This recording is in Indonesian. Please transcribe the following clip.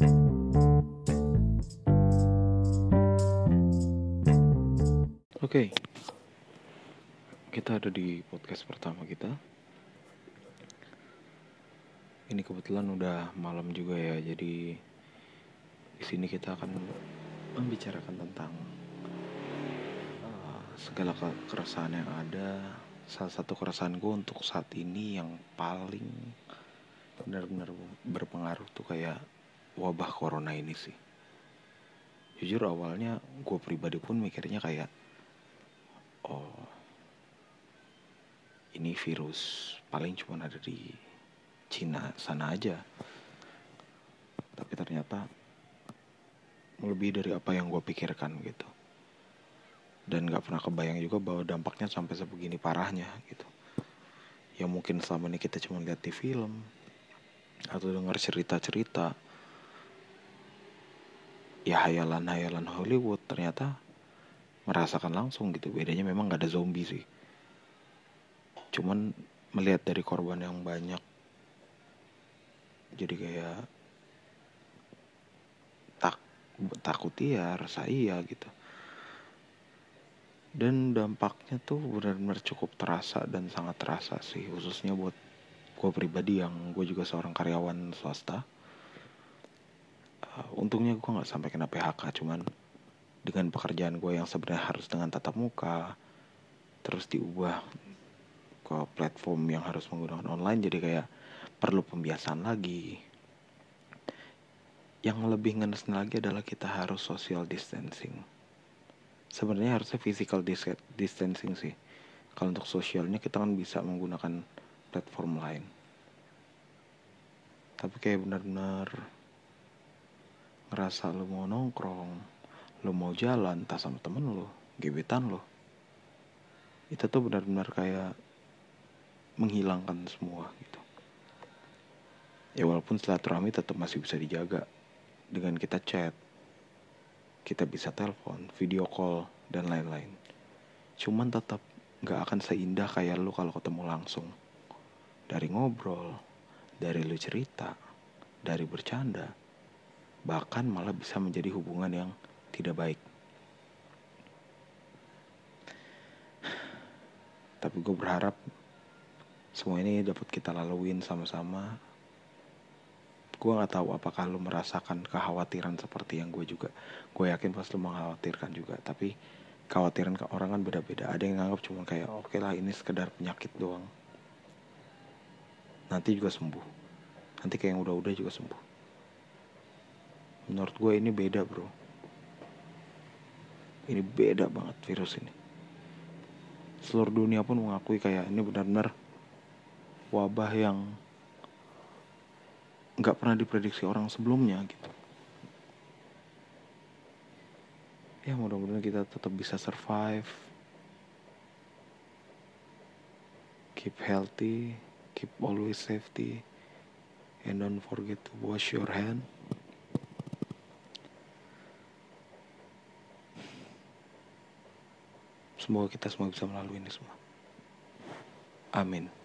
Oke, kita ada di podcast pertama kita. Ini kebetulan udah malam juga ya, jadi di sini kita akan membicarakan tentang uh, segala keresahan yang ada. Salah satu keresahan gue untuk saat ini yang paling benar-benar berpengaruh tuh kayak wabah corona ini sih. Jujur awalnya gue pribadi pun mikirnya kayak oh ini virus paling cuma ada di Cina sana aja. Tapi ternyata lebih dari apa yang gue pikirkan gitu. Dan gak pernah kebayang juga bahwa dampaknya sampai sebegini parahnya gitu. Ya mungkin selama ini kita cuma lihat di film atau dengar cerita-cerita ya hayalan-hayalan Hollywood ternyata merasakan langsung gitu. Bedanya memang gak ada zombie sih. Cuman melihat dari korban yang banyak jadi kayak tak takut iya rasa iya gitu. Dan dampaknya tuh benar-benar cukup terasa dan sangat terasa sih khususnya buat gue pribadi yang gue juga seorang karyawan swasta untungnya gue nggak sampai kena PHK cuman dengan pekerjaan gue yang sebenarnya harus dengan tatap muka terus diubah ke platform yang harus menggunakan online jadi kayak perlu pembiasaan lagi. Yang lebih ngenes lagi adalah kita harus social distancing. Sebenarnya harusnya physical distancing sih. Kalau untuk sosialnya kita kan bisa menggunakan platform lain. Tapi kayak benar-benar ngerasa lu mau nongkrong lo mau jalan entah sama temen lo gebetan lo itu tuh benar-benar kayak menghilangkan semua gitu. Ya walaupun silaturahmi tetap masih bisa dijaga dengan kita chat kita bisa telepon video call dan lain-lain. Cuman tetap nggak akan seindah kayak lo kalau ketemu langsung. Dari ngobrol dari lo cerita dari bercanda bahkan malah bisa menjadi hubungan yang tidak baik. Tapi gue berharap semua ini dapat kita laluin sama-sama. Gue gak tahu apakah lo merasakan kekhawatiran seperti yang gue juga. Gue yakin pas lo mengkhawatirkan juga. Tapi kekhawatiran ke orang kan beda-beda. Ada yang nganggap cuma kayak oke okay lah ini sekedar penyakit doang. Nanti juga sembuh. Nanti kayak yang udah-udah juga sembuh. Menurut gue ini beda bro. Ini beda banget virus ini. Seluruh dunia pun mengakui kayak ini benar-benar wabah yang nggak pernah diprediksi orang sebelumnya gitu. Ya mudah-mudahan kita tetap bisa survive. Keep healthy keep always safety and don't forget to wash your hand Semoga kita semua bisa melalui ini semua. Amin.